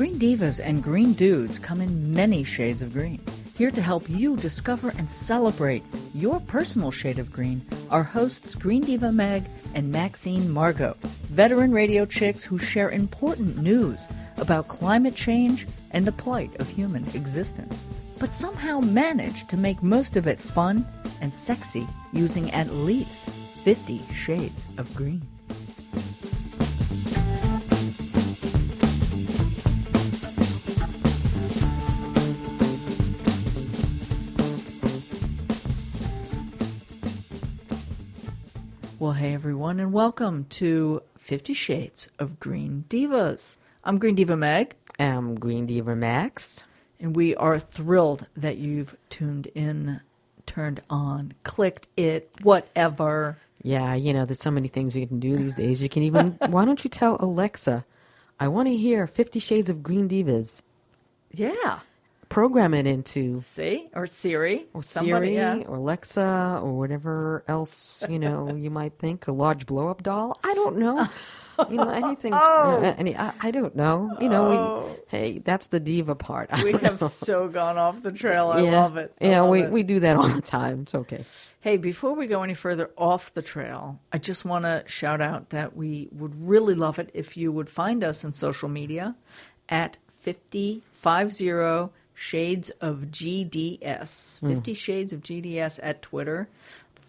Green Divas and Green Dudes come in many shades of green. Here to help you discover and celebrate your personal shade of green are hosts Green Diva Meg and Maxine Margot, veteran radio chicks who share important news about climate change and the plight of human existence, but somehow manage to make most of it fun and sexy using at least 50 shades of green. Well, hey everyone, and welcome to Fifty Shades of Green Divas. I'm Green Diva Meg, I'm Green Diva Max. and we are thrilled that you've tuned in, turned on, clicked it, whatever. Yeah, you know, there's so many things you can do these days. You can even, why don't you tell Alexa, I want to hear Fifty Shades of Green Divas. Yeah. Program it into See? Or Siri. or Somebody, Siri yeah. or Alexa or whatever else, you know, you might think. A large blow up doll? I don't know. You know, anything's, Oh. uh, any, I, I don't know. You know, we, hey, that's the diva part. I We have know. so gone off the trail. I yeah. love it. I Yeah, love we, it. we do that all the time. It's okay. Hey, before we go any further off the trail, I just want to shout out that we would really love it if you would find us in social media at 5050 Shades of GDS. 50 hmm. Shades of GDS at Twitter.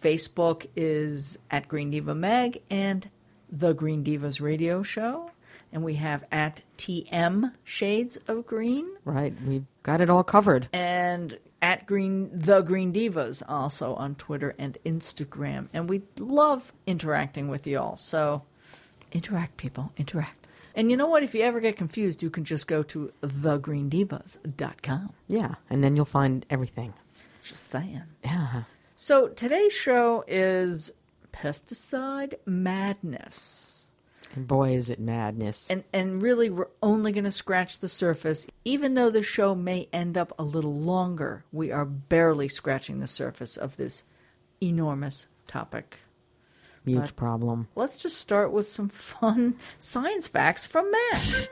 Facebook is at Green Diva Meg and The Green Divas Radio Show. And we have at TM Shades of Green Right. We've got it all covered. and at Green the Green Divas also on Twitter and Instagram. And we love interacting with y'all. So interact, people, interact. And you know what? If you ever get confused, you can just go to thegreendivas.com. Yeah. And then you'll find everything. Just saying. Yeah. So today's show is pesticide madness. And boy, is it madness. And and really we're only going to scratch the surface. Even though the show may end up a little longer, we are barely scratching the surface of this enormous topic. Huge but- problem. Let's just start with some fun science facts from Max.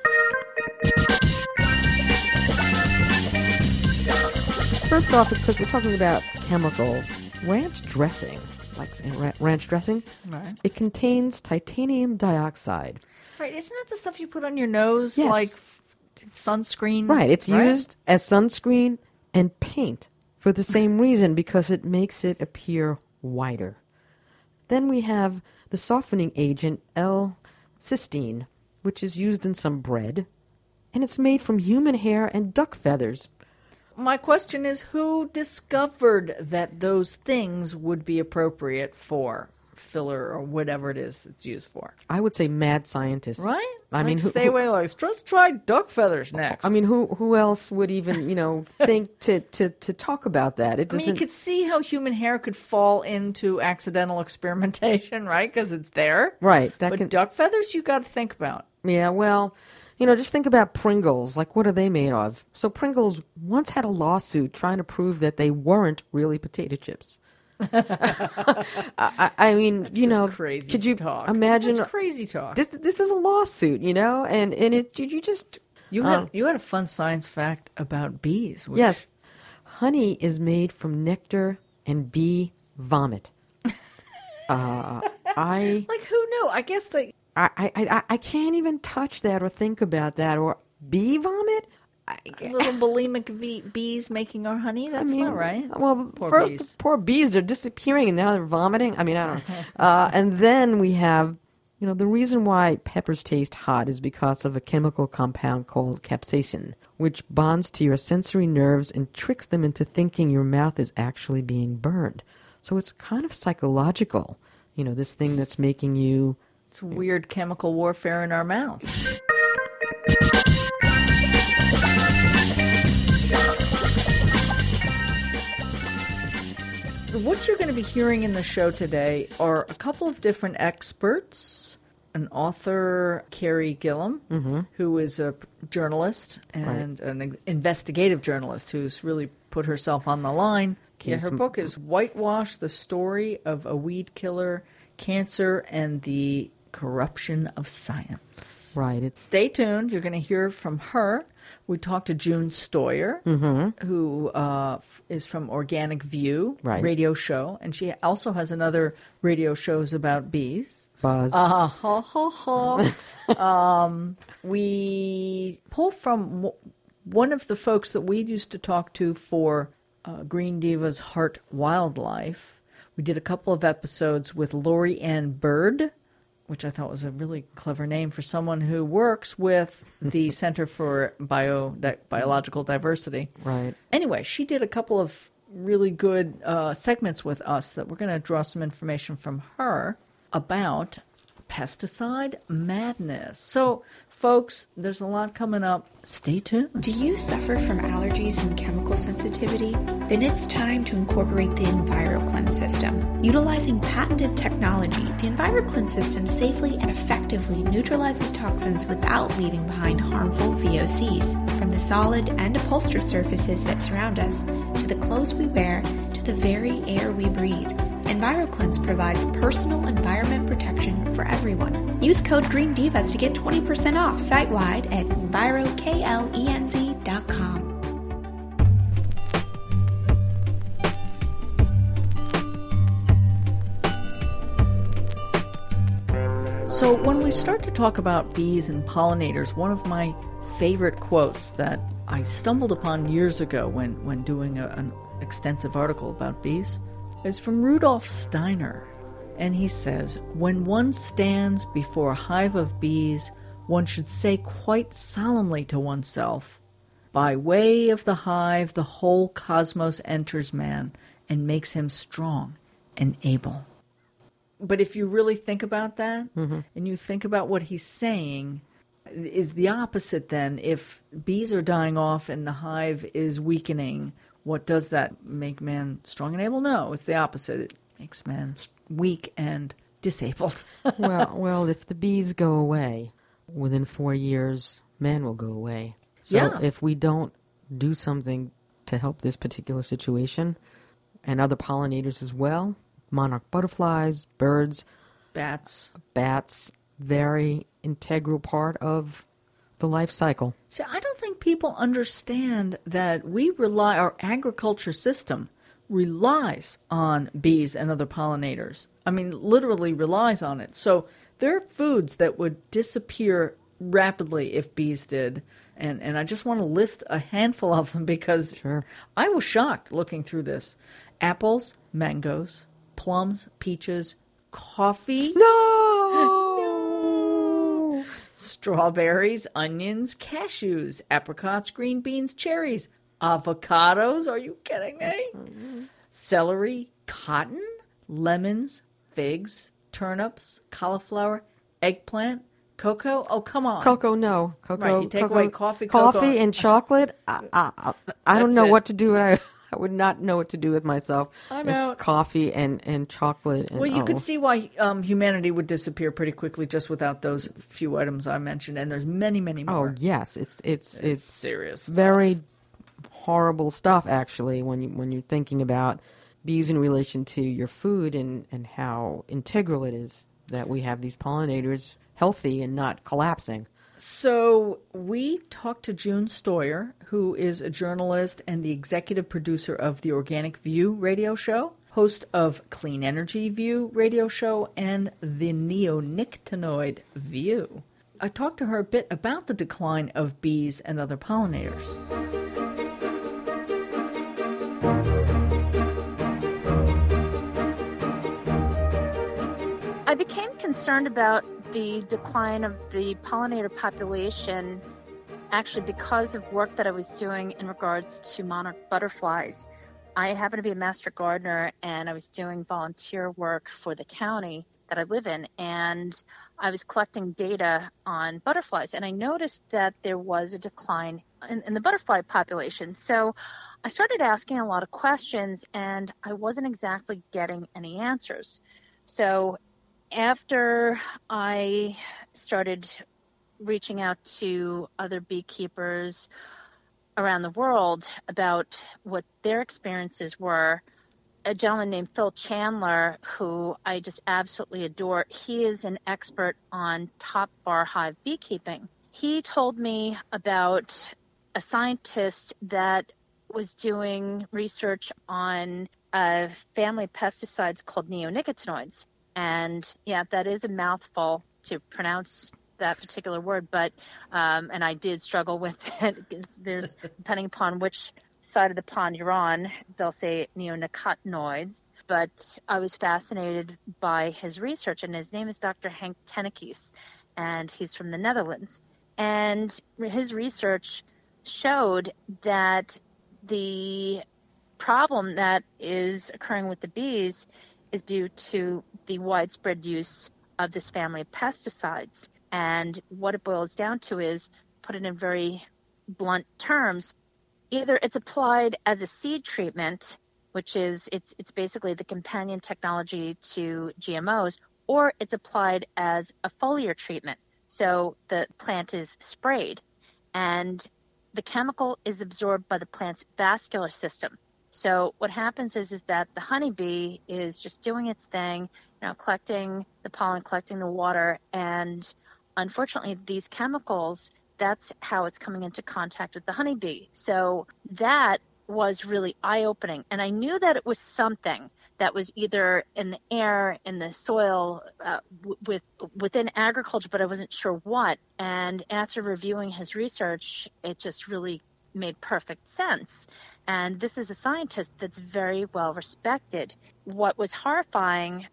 First off, because we're talking about chemicals, ranch dressing, like ranch dressing, Right. it contains titanium dioxide. Right, isn't that the stuff you put on your nose Yes. like sunscreen? Right. It's right? used as sunscreen and paint for the same reason because it makes it appear whiter. Then we have the softening agent L-cysteine, which is used in some bread, and it's made from human hair and duck feathers. My question is who discovered that those things would be appropriate for filler or whatever it is it's used for? I would say mad scientists. Right? I Like, mean, who, stay away. Like, let's try duck feathers next. I mean, who who else would even you know think to, to, to talk about that? It I mean, you could see how human hair could fall into accidental experimentation, right? Because it's there. right. That but can. duck feathers, you got to think about. Yeah. Well, you know, just think about Pringles. Like, what are they made of? So Pringles once had a lawsuit trying to prove that they weren't really potato chips. I, I, mean, you know, crazy could you talk. imagine? That's crazy talk. This this is a lawsuit, you know, and and it you, you just you had you had a fun science fact about bees. Which, Yes. Honey is made from nectar and bee vomit. uh, I, Like who knew? I guess they. I, I, I, I can't even touch that or think about that. Or bee vomit? Little bulimic bee, bees making our honey. That's I mean, not right. Well, Poor first, bees. the poor bees are disappearing and now they're vomiting. I mean, I don't know. uh, and then we have, you know, the reason why peppers taste hot is because of a chemical compound called capsaicin, which bonds to your sensory nerves and tricks them into thinking your mouth is actually being burned. So it's kind of psychological, you know, this thing that's making you. It's weird chemical warfare in our mouth. What you're going to be hearing in the show today are a couple of different experts. An author, Carey Gillam, who is a journalist and an investigative journalist who's really put herself on the line. Yeah, her book is Whitewash the Story of a Weed Killer, Cancer, and the corruption of science. Right. Stay tuned. You're going to hear from her. We talked to June Stoyer, who uh, f- is from Organic View Right. radio show, and she also has another radio shows about bees. Buzz. Uh, ha, ha, ha. um, we pull from w- one of the folks that we used to talk to for uh, Green Diva's Heart Wildlife. We did a couple of episodes with Lori Ann Burd, which I thought was a really clever name for someone who works with the Center for Bio Di- Biological Diversity. right. Anyway, she did a couple of really good uh, segments with us that we're going to draw some information from her about pesticide madness. So, folks, there's a lot coming up. Stay tuned. Do you suffer from allergies and chemical sensitivity? Then it's time to incorporate the EnviroKlenz system. Utilizing patented technology, the EnviroKlenz system safely and effectively neutralizes toxins without leaving behind harmful VOCs. From the solid and upholstered surfaces that surround us, to the clothes we wear, to the very air we breathe, EnviroKlenz provides personal environment protection for everyone. Use code GREENDIVAS to get 20% off site-wide at EnviroKlenz.com. So, when we start to talk about bees and pollinators, one of my favorite quotes that I stumbled upon years ago when, when doing a, an extensive article about bees is from Rudolf Steiner. And he says, When one stands before a hive of bees, one should say quite solemnly to oneself, By way of the hive, the whole cosmos enters man and makes him strong and able. But if you really think about that mm-hmm. and you think about what he's saying, is the opposite then. If bees are dying off and the hive is weakening, what does that make man strong and able? No, it's the opposite. It makes man weak and disabled. well, well, if the bees go away within four years, man will go away. So Yeah. if we don't do something to help this particular situation, and other pollinators as well, monarch butterflies, birds, Bats. bats, very integral part of the life cycle. See, I don't think people understand that we rely, our agriculture system relies on bees and other pollinators. I mean, literally relies on it. So there are foods that would disappear rapidly if bees did. And, and I just want to list a handful of them because Sure. I was shocked looking through this apples, mangoes, plums, peaches, coffee. No! Strawberries, onions, cashews, apricots, green beans, cherries, avocados. Are you kidding me? Celery, cotton, lemons, figs, turnips, cauliflower, eggplant, cocoa. Oh, come on. Cocoa, no. Cocoa. Right, you take cocoa, away coffee, coffee, and chocolate. I, I, I, I don't know it. what to do. I, would not know what to do with myself. I'm out. Coffee and, and chocolate. And, Well, you oh. could see why um, humanity would disappear pretty quickly just without those few items I mentioned, and there's many, many more. Oh yes, it's it's it's, serious stuff. very horrible stuff actually when you when you're thinking about bees in relation to your food and and how integral it is that we have these pollinators healthy and not collapsing. So we talked to June Stoyer, who is a journalist and the executive producer of the Organic View radio show, host of Clean Energy View radio show, and the Neonicotinoid View. I talked to her a bit about the decline of bees and other pollinators. I became concerned about the decline of the pollinator population actually because of work that I was doing in regards to monarch butterflies. I happen to be a master gardener and I was doing volunteer work for the county that I live in and I was collecting data on butterflies and I noticed that there was a decline in, in the butterfly population. So I started asking a lot of questions and I wasn't exactly getting any answers. So after I started reaching out to other beekeepers around the world about what their experiences were, a gentleman named Phil Chandler, who I just absolutely adore. He is an expert on top bar hive beekeeping. He told me about a scientist that was doing research on a family of pesticides called neonicotinoids. And yeah, that is a mouthful to pronounce that particular word, but um, and I did struggle with it. There's depending upon which side of the pond you're on, they'll say neonicotinoids. But I was fascinated by his research, and his name is Dr. Hank Tennekes, and he's from the Netherlands. And his research showed that the problem that is occurring with the bees is due to the widespread use of this family of pesticides. And what it boils down to is, put it in very blunt terms, either it's applied as a seed treatment, which is it's it's basically the companion technology to GMOs, or it's applied as a foliar treatment. So the plant is sprayed and the chemical is absorbed by the plant's vascular system. So what happens is is that the honeybee is just doing its thing, you know, collecting the pollen, collecting the water, and unfortunately these chemicals that's how it's coming into contact with the honeybee. So that was really eye opening. And I knew that it was something that was either in the air, in the soil, uh, with within agriculture, but I wasn't sure what. And after reviewing his research, it just really made perfect sense. And this is a scientist that's very well respected. What was horrifying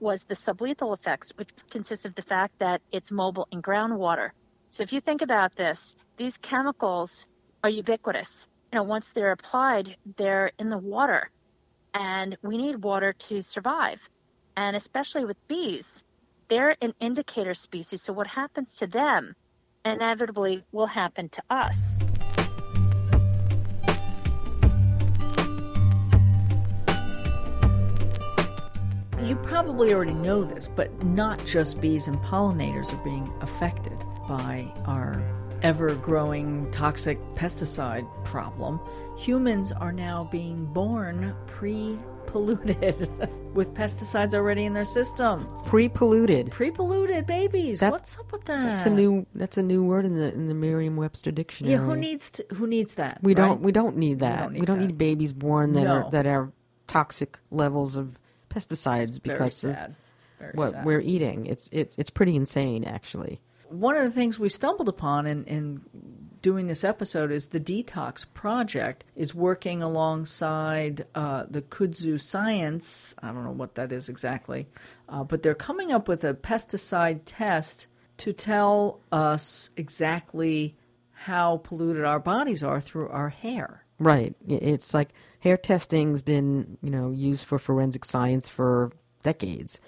was the sublethal effects, which consists of the fact that it's mobile in groundwater. So if you think about this, these chemicals are ubiquitous. You know, once they're applied, they're in the water, and we need water to survive. And especially with bees, they're an indicator species. So what happens to them inevitably will happen to us. You probably already know this, but not just bees and pollinators are being affected by our ever growing toxic pesticide problem, humans are now being born pre polluted with pesticides already in their system. Pre-polluted. Pre-polluted babies. That- What's up with that? That's a new. That's a new word in the in the Merriam-Webster dictionary. Yeah, who needs to, who needs that? We right? don't. We don't need that. don't We don't need babies born that No. are that are toxic levels of pesticides because of what sad. we're eating. It's it's it's pretty insane, actually. one of the things we stumbled upon in, in doing this episode is the Detox Project is working alongside uh, the Kudzu Science. I don't know what that is exactly, uh, but they're coming up with a pesticide test to tell us exactly how polluted our bodies are through our hair. Right. It's like hair testing's been you know used for forensic science for decades,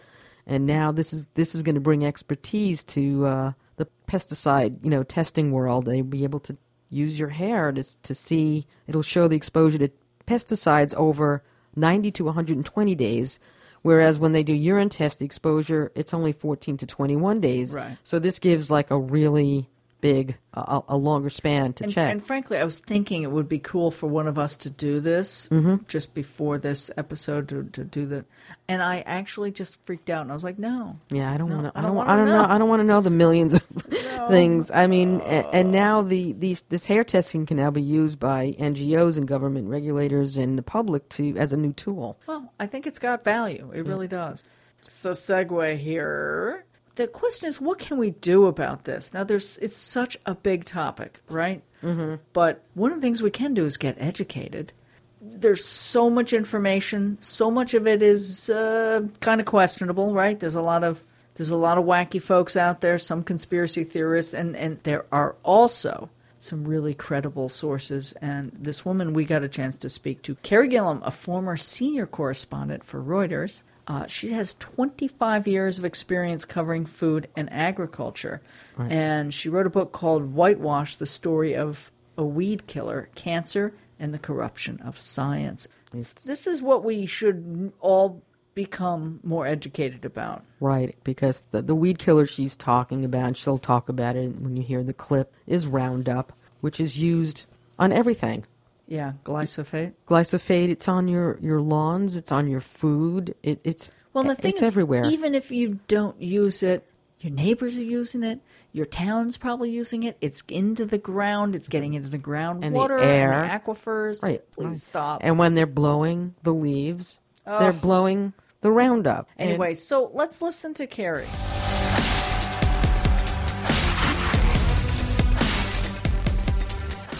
and now this is this is going to bring expertise to uh, the pesticide you know testing world. They'll be able to use your hair to to see. It'll show the exposure to pesticides over ninety to one hundred and twenty days. Whereas when they do urine test, the exposure it's only fourteen to twenty one days. Right. So this gives like a really big, a, a longer span to And, check. and frankly, I was thinking it would be cool for one of us to do this Mm-hmm. just before this episode to, to do the. And I actually just freaked out, and I was like, "No, Yeah, I don't No, want to. I I don't I don't know. know. I don't want to know the millions of things. I mean, a- and now the these this hair testing can now be used by NGOs and government regulators and the public to as a new tool. Well, I think it's got value. It really does. So segue here. The question is, what can we do about this? Now, there's it's such a big topic, right? Mm-hmm. But one of the things we can do is get educated. There's so much information. So much of it is uh, kind of questionable, right? There's a lot of there's a lot of wacky folks out there, some conspiracy theorists, and and there are also some really credible sources. And this woman we got a chance to speak to, Carey Gillam, a former senior correspondent for Reuters. Uh, she has 25 years of experience covering food and agriculture. And she wrote a book called Whitewash The Story of a Weed Killer, Cancer, and the Corruption of Science. This is what we should all become more educated about. Right, because the the weed killer she's talking about, and she'll talk about it when you hear the clip, is Roundup, which is used on everything. Yeah, glyphosate. Glyphosate. It's on your, your lawns. It's on your food. It, it's Well, the thing it's is, everywhere. Even if you don't use it, your neighbors are using it. Your town's probably using it. It's into the ground. It's getting into the groundwater And the air. and the aquifers. Right. Please Right. stop. And when they're blowing the leaves, they're blowing the Roundup. And- anyway, so let's listen to Carey.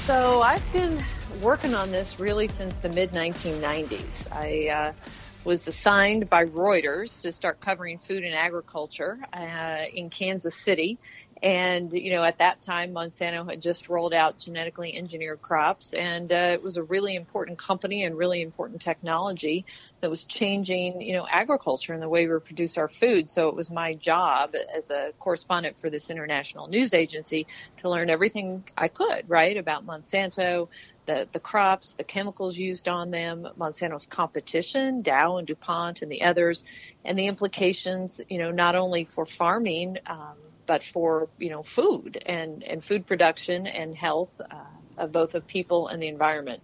So I've been working on this really since the mid 1990s. I uh, was assigned by Reuters to start covering food and agriculture uh, in Kansas City. And, you know, at that time, Monsanto had just rolled out genetically engineered crops, and uh, it was a really important company and really important technology that was changing, you know, agriculture and the way we produce our food. So it was my job as a correspondent for this international news agency to learn everything I could, right, about Monsanto, the, the crops, the chemicals used on them, Monsanto's competition, Dow and DuPont and the others, and the implications, you know, not only for farming, um, but for, you know, food and, and food production and health uh, of both of people and the environment.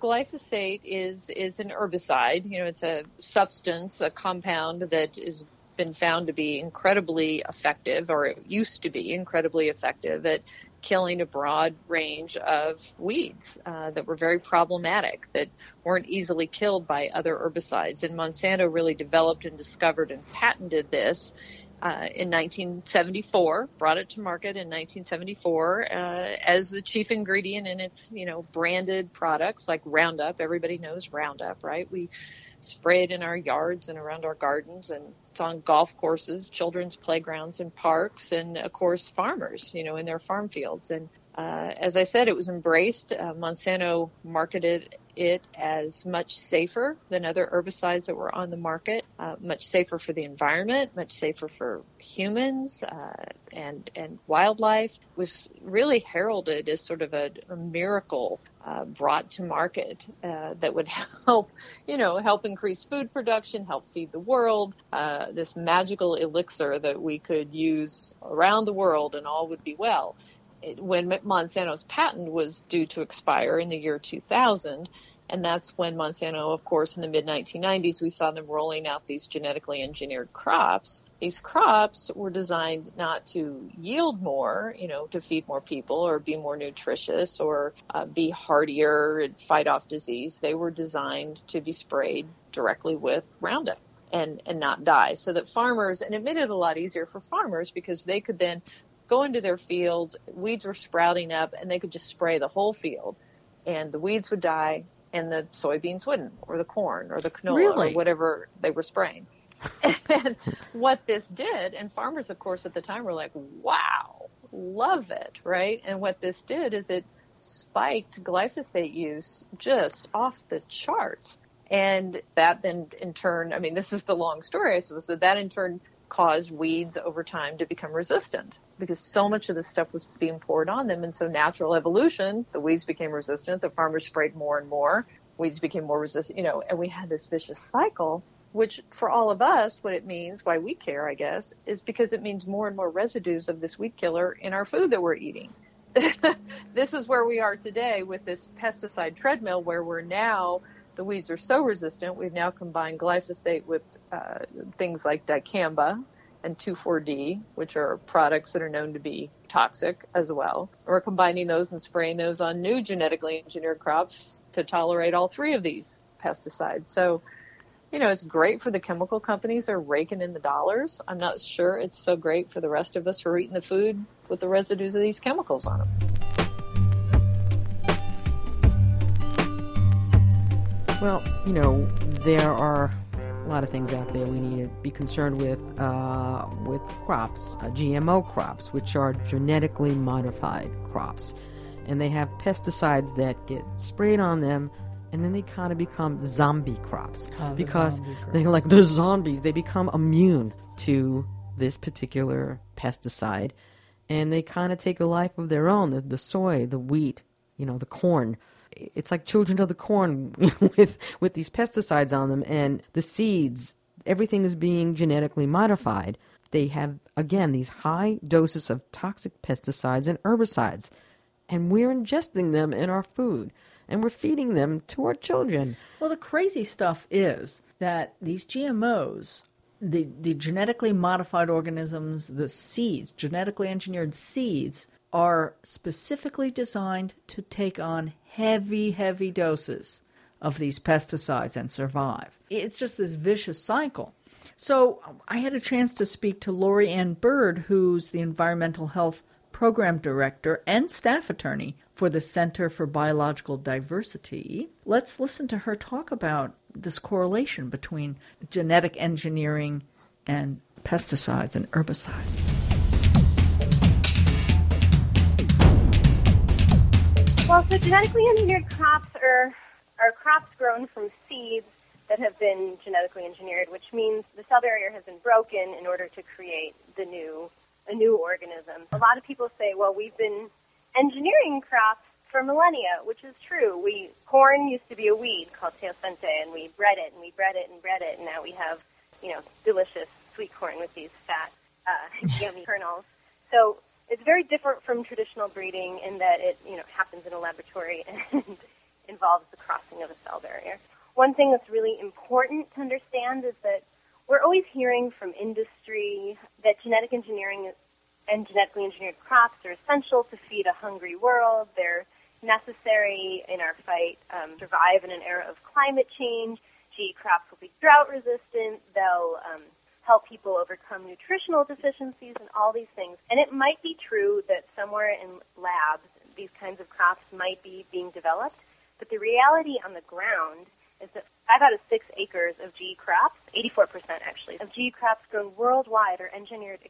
Glyphosate is, is an herbicide. You know, it's a substance, a compound that has been found to be incredibly effective, or it used to be incredibly effective at killing a broad range of weeds uh, that were very problematic, that weren't easily killed by other herbicides. And Monsanto really developed and discovered and patented this uh, in 1974, brought it to market in 1974 uh, as the chief ingredient in its, you know, branded products like Roundup. Everybody knows Roundup, right? We spray it in our yards and around our gardens, and it's on golf courses, children's playgrounds, and parks, and of course farmers, you know, in their farm fields. And uh, as I said, it was embraced. Uh, Monsanto marketed it as much safer than other herbicides that were on the market, uh, much safer for the environment, much safer for humans uh, and and wildlife. Was really heralded as sort of a, a miracle uh, brought to market uh, that would help, you know, help increase food production, help feed the world. Uh, this magical elixir that we could use around the world and all would be well when Monsanto's patent was due to expire in the year 2000. And that's when Monsanto, of course, in the mid 1990s, we saw them rolling out these genetically engineered crops. These crops were designed not to yield more, you know, to feed more people or be more nutritious or uh, be hardier and fight off disease. They were designed to be sprayed directly with Roundup and, and not die. So that farmers, and it made it a lot easier for farmers because they could then go into their fields, weeds were sprouting up, and they could just spray the whole field, and the weeds would die, and the soybeans wouldn't, or the corn, or the canola, Really? or whatever they were spraying. and what this did, and farmers, of course, at the time were like, wow, love it, right? And what this did is it spiked glyphosate use just off the charts. And that then in turn, I mean, this is the long story, I suppose, so that in turn caused weeds over time to become resistant because so much of this stuff was being poured on them. And so natural evolution, the weeds became resistant, the farmers sprayed more and more, weeds became more resistant, you know, and we had this vicious cycle, which for all of us, what it means, why we care, I guess, is because it means more and more residues of this weed killer in our food that we're eating. this is where we are today with this pesticide treadmill where we're now the weeds are so resistant, we've now combined glyphosate with uh, things like dicamba and 2,4-D, which are products that are known to be toxic as well. We're combining those and spraying those on new genetically engineered crops to tolerate all three of these pesticides. So, you know, it's great for the chemical companies. They're raking in the dollars. I'm not sure it's so great for the rest of us who are eating the food with the residues of these chemicals on them. Well, you know, there are lot of things out there we need to be concerned with uh, with crops, uh, GMO crops, which are genetically modified crops, and they have pesticides that get sprayed on them, and then they kind of become zombie crops Oh, the because zombie they like the zombies. They become immune to this particular pesticide, and they kind of take a life of their own. The, the soy, the wheat, you know, the corn it's like children of the corn with with these pesticides on them. And the seeds everything is being genetically modified. They have again these high doses of toxic pesticides and herbicides. And we're ingesting them in our food. And we're feeding them to our children. Well, the crazy stuff is that these GMOs, the, the genetically modified organisms, the seeds, genetically engineered seeds, are specifically designed to take on heavy, heavy doses of these pesticides and survive. It's just this vicious cycle. So I had a chance to speak to Lori Ann Burd, who's the environmental health program director and staff attorney for the Center for Biological Diversity. Let's listen to her talk about this correlation between genetic engineering and pesticides and herbicides. So genetically engineered crops are, are crops grown from seeds that have been genetically engineered, which means the cell barrier has been broken in order to create the new a new organism. A lot of people say, well, we've been engineering crops for millennia, which is true. We corn used to be a weed called teosinte, and we bred it and we bred it and bred it, and now we have you know delicious sweet corn with these fat, uh, yummy kernels. So it's very different from traditional breeding in that it you know happens in a laboratory and involves the crossing of a cell barrier. One thing that's really important to understand is that we're always hearing from industry that genetic engineering and genetically engineered crops are essential to feed a hungry world. They're necessary in our fight um, survive in an era of climate change. GE crops will be drought resistant. They'll um, help people overcome nutritional deficiencies and all these things. And it might be true that somewhere in labs these kinds of crops might be being developed, but the reality on the ground is that five out of six acres of GE crops, 84% actually, of GE crops grown worldwide are engineered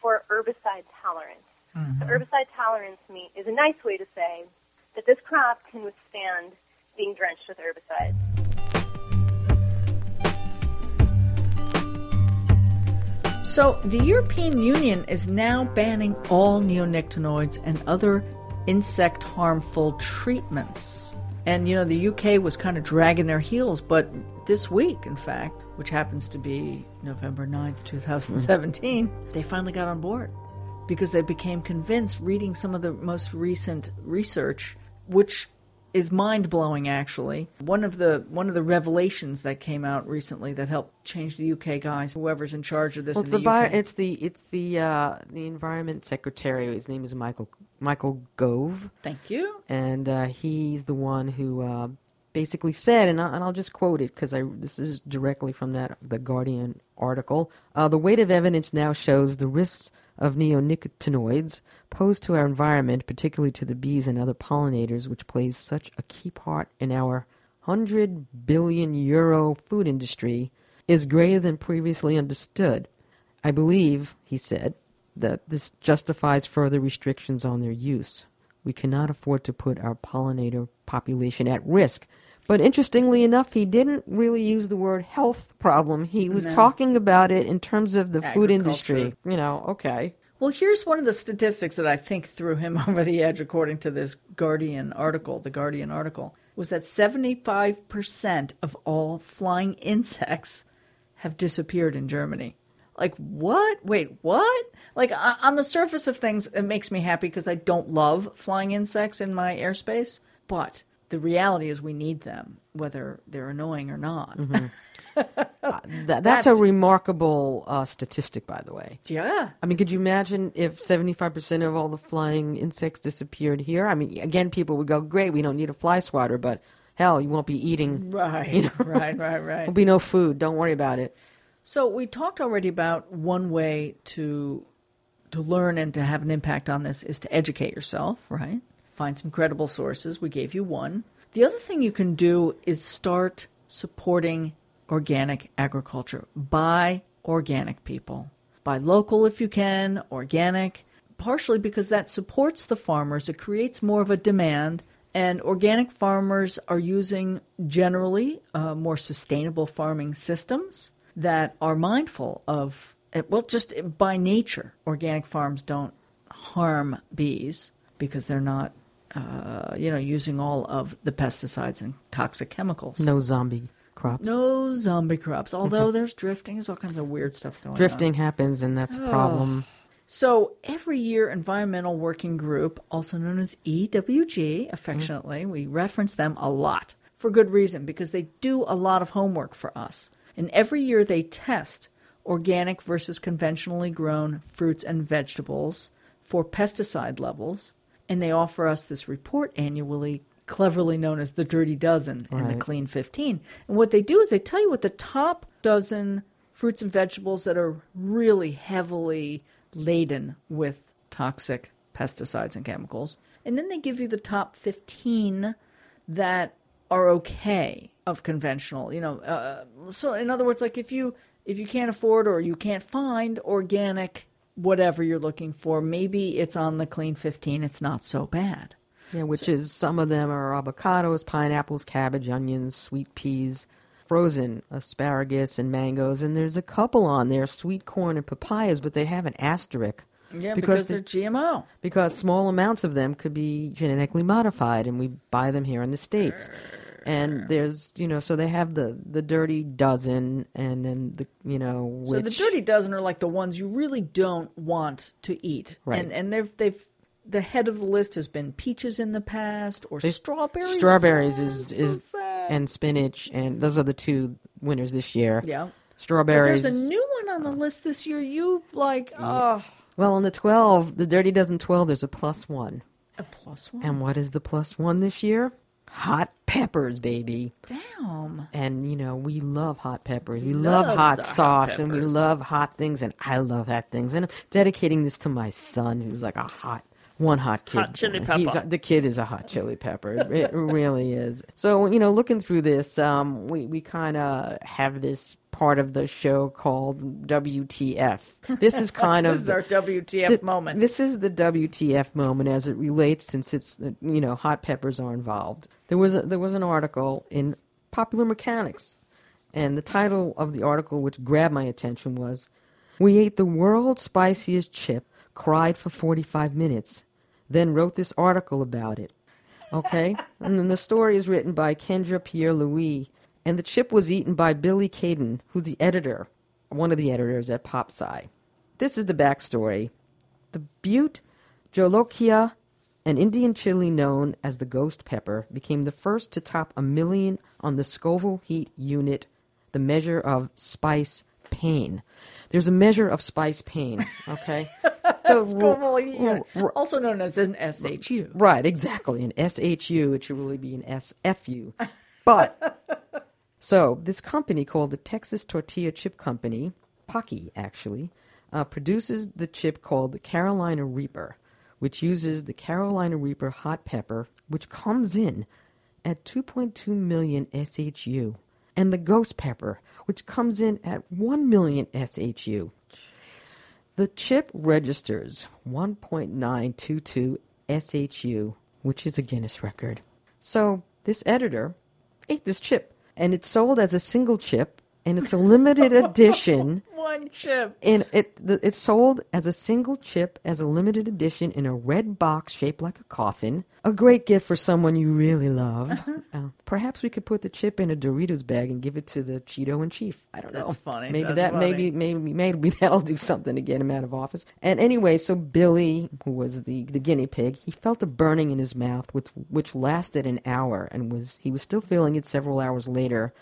for herbicide tolerance. Mm-hmm. So herbicide tolerance mean, is a nice way to say that this crop can withstand being drenched with herbicides. So, the European Union is now banning all neonicotinoids and other insect harmful treatments. And, you know, the UK was kind of dragging their heels, but this week, in fact, which happens to be November 9th, 2017, mm-hmm. they finally got on board because they became convinced reading some of the most recent research, which is mind blowing actually. One of the one of the revelations that came out recently that helped change the UK guys, whoever's in charge of this well, it's the, the bio, it's the it's the uh, the environment secretary. His name is Michael Michael Gove. Thank you. And uh, he's the one who uh, basically said, and, I, and I'll just quote it because i this is directly from that the Guardian article. Uh, the weight of evidence now shows the risks of neonicotinoids posed to our environment, particularly to the bees and other pollinators, which plays such a key part in our 100 billion euro food industry, is greater than previously understood. I believe, he said, that this justifies further restrictions on their use. We cannot afford to put our pollinator population at risk. But interestingly enough, he didn't really use the word health problem. He was no. talking about it in terms of the food industry. You know, okay. Well, here's one of the statistics that I think threw him over the edge, according to this Guardian article. The Guardian article was that 75% of all flying insects have disappeared in Germany. Like, what? Wait, what? Like, on the surface of things, it makes me happy because I don't love flying insects in my airspace. But the reality is, we need them, whether they're annoying or not. Mm-hmm. uh, that, that's, that's, a remarkable uh, statistic, by the way. Yeah. I mean, could you imagine if 75% of all the flying insects disappeared here? I mean, again, people would go, great, we don't need a fly swatter, but hell, you won't be eating. Right, you know? right, right, right. There'll be no food. Don't worry about it. So we talked already about one way to to learn and to have an impact on this is to educate yourself, right? Find some credible sources. We gave you one. The other thing you can do is start supporting organic agriculture. Buy organic people. Buy local if you can, organic, partially because that supports the farmers. It creates more of a demand. And organic farmers are using generally uh, more sustainable farming systems that are mindful of, well, just by nature, organic farms don't harm bees because they're not, uh, you know, using all of the pesticides and toxic chemicals. No zombie crops. No zombie crops. Although there's drifting, there's all kinds of weird stuff going drifting on. Drifting happens, and that's a problem. So every year, Environmental Working Group, also known as EWG, affectionately, we reference them a lot for good reason because they do a lot of homework for us. And every year they test organic versus conventionally grown fruits and vegetables for pesticide levels. And they offer us this report annually, cleverly known as the Dirty Dozen and the Clean 15. And what they do is they tell you what the top dozen fruits and vegetables that are really heavily laden with toxic pesticides and chemicals. And then they give you the top 15 that are okay of conventional you know uh, so in other words like if you if you can't afford or you can't find organic whatever you're looking for maybe it's on the clean 15 it's not so bad Yeah, which is some of them are avocados, pineapples, cabbage, onions, sweet peas, frozen asparagus, and mangoes. And there's a couple on there, sweet corn and papayas, but they have an asterisk. yeah because, the- they're gmo because small amounts of them could be genetically modified, and we buy them here in the states. And there's, you know, so they have the the dirty dozen, and then the, you know, which, so the dirty dozen are like the ones you really don't want to eat Right. and and they've they've the head of the list has been peaches in the past or strawberries strawberries Oh, is so is sad. and spinach, and those are the two winners this year. yeah but Strawberries. there's a new one on the list this year you like oh well, on the twelve, the dirty dozen twelve, there's a plus one. a plus one And what is the plus one this year? Hot peppers, baby. Damn. And you know, we love hot peppers. We love hot the hot sauce and we love hot things and I love hot things. And I'm dedicating this to my son who's like a hot one hot kid. Hot chili pepper. the kid is a hot chili pepper. It really is. So, you know, looking through this, um, we, we kind of have this part of the show called WTF. This is kind of This is our WTF Th- moment. This is the WTF moment as it relates, since it's you know hot peppers are involved. There was a, there was an article in Popular Mechanics, and the title of the article, which grabbed my attention, was "We ate the world's spiciest chip, cried for forty five minutes, then wrote this article about it." Okay, and then the story is written by Kendra Pierre Louis, and the chip was eaten by Billy Caden, who's the editor, one of the editors at PopSci. This is the backstory. The Bhut Jolokia, an Indian chili known as the ghost pepper, became the first to top a million on the Scoville Heat Unit, the measure of spice pain. There's a measure of spice pain, okay? so, Scoville Heat r- r- also known as an SHU. Right, exactly. An SHU, it should really be an SFU. But, so this company called the Texas Tortilla Chip Company, Paqui actually, uh, produces the chip called the Carolina Reaper, which uses the Carolina Reaper hot pepper, which comes in at 2.2 million SHU, and the Ghost Pepper, which comes in at 1 million SHU. The chip registers 1.922 SHU, which is a Guinness record. So this editor ate this chip, and it's sold as a single chip, and it's a limited edition. One chip. And it it's sold as a single chip as a limited edition in a red box shaped like a coffin. A great gift for someone you really love. Uh, perhaps we could put the chip in a Doritos bag and give it to the Cheeto in chief. I don't know. That's funny. Maybe That's that funny. maybe maybe maybe that'll do something to get him out of office. And anyway, so Billy, who was the the guinea pig, he felt a burning in his mouth, which which lasted an hour, and was he was still feeling it several hours later.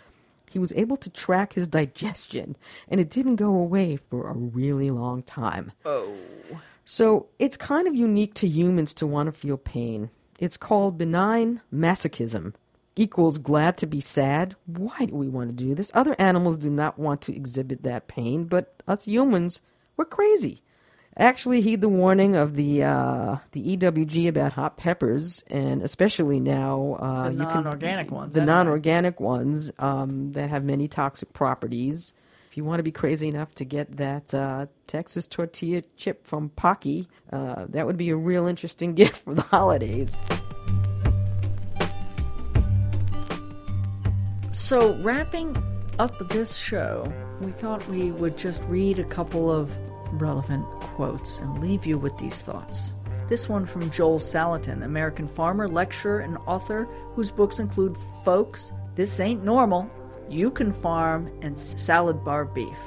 He was able to track his digestion, and it didn't go away for a really long time. Oh. So it's kind of unique to humans to want to feel pain. It's called benign masochism. Equals glad to be sad. Why do we want to do this? Other animals do not want to exhibit that pain, but us humans, we're crazy. Actually, heed the warning of the uh, the EWG about hot peppers, and especially now uh, The you can- non-organic ones, The non-organic ones um, that have many toxic properties. If you want to be crazy enough to get that uh, Texas tortilla chip from Paqui, uh, that would be a real interesting gift for the holidays. So, wrapping up this show, we thought we would just read a couple of relevant quotes and leave you with these thoughts. This one from Joel Salatin, American farmer, lecturer, and author, whose books include Folks, This Ain't Normal, You Can Farm, and Salad Bar Beef.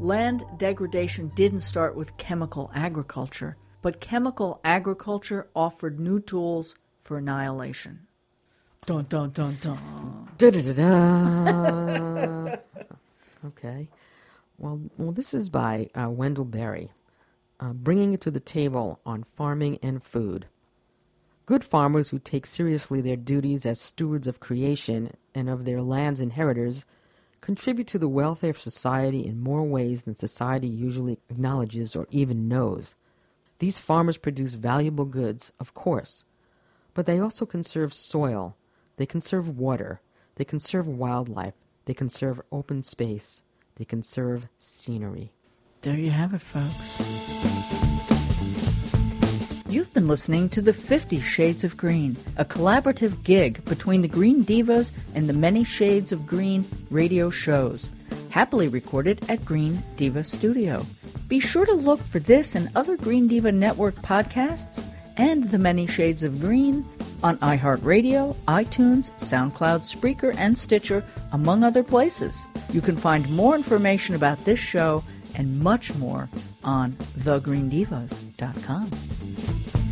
Land degradation didn't start with chemical agriculture, but chemical agriculture offered new tools for annihilation. Dun dun dun dun. Da-da-da-da. okay. Well, well, this is by uh, Wendell Berry, uh, bringing it to the table on farming and food. Good farmers who take seriously their duties as stewards of creation and of their land's inheritors contribute to the welfare of society in more ways than society usually acknowledges or even knows. These farmers produce valuable goods, of course, but they also conserve soil, they conserve water, they conserve wildlife, they conserve open space, they conserve scenery. There you have it, folks. You've been listening to the Fifty Shades of Green, a collaborative gig between the Green Divas and the Many Shades of Green radio shows, happily recorded at Green Diva Studio. Be sure to look for this and other Green Diva Network podcasts and the Many Shades of Green on iHeartRadio, iTunes, SoundCloud, Spreaker, and Stitcher, among other places. You can find more information about this show and much more on thegreendivas.com.